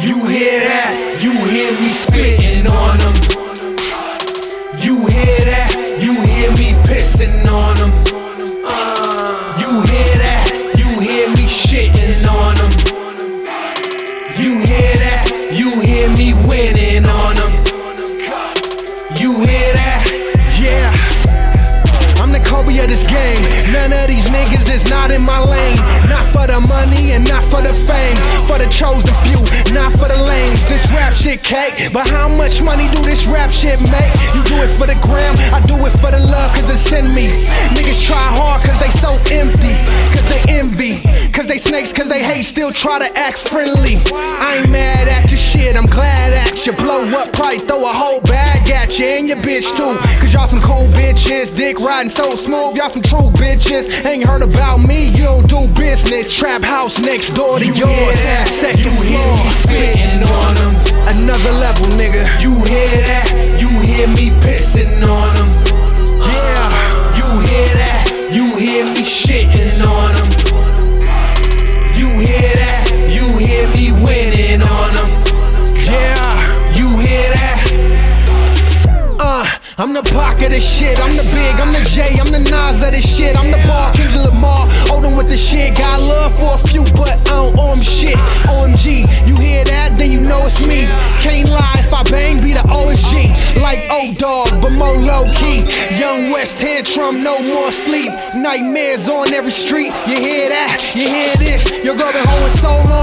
You hear that? You hear me spitting on them. You hear that? You hear me pissing on them. Uh, you hear that? You hear me shitting on them. You hear that? You hear me winning on them. You hear that? Yeah. I'm the Kobe of this game. None of these niggas is not in my lane. Not for the money and not for the fame. For the chosen Cake. But how much money do this rap shit make? You do it for the gram, I do it for the love, cause it's in me. Niggas try hard cause they so empty. Cause they envy. Cause they snakes, cause they hate, still try to act friendly. I ain't mad at your shit, I'm glad at you. Blow up, probably throw a whole bag at you and your bitch too. Cause y'all some cool bitches, dick riding so smooth, y'all some true bitches. Ain't heard about me, you don't do business. Trap house next door to You yours, second You hear floor. I'm the Pac of this shit. I'm the big, I'm the J, I'm the Nas of this shit. I'm the ball, Kendrick Lamar. Odin with the shit. Got love for a few, but I don't owe 'em shit. OMG, you hear that? Then you know it's me. Can't lie, if I bang, be the OSG. Like O Dog, but more low key. Young West tantrum, no more sleep. Nightmares on every street. You hear that? You hear this? Your girl been holding so long,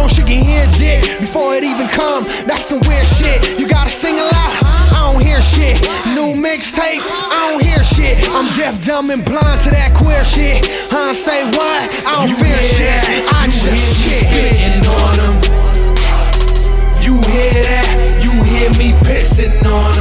New I don't hear shit. I'm deaf, dumb, and blind to that queer shit. Huh? Say what? I don't You fear hear shit. that? I You just shit. spitting on them. You hear that? You hear me pissing on them.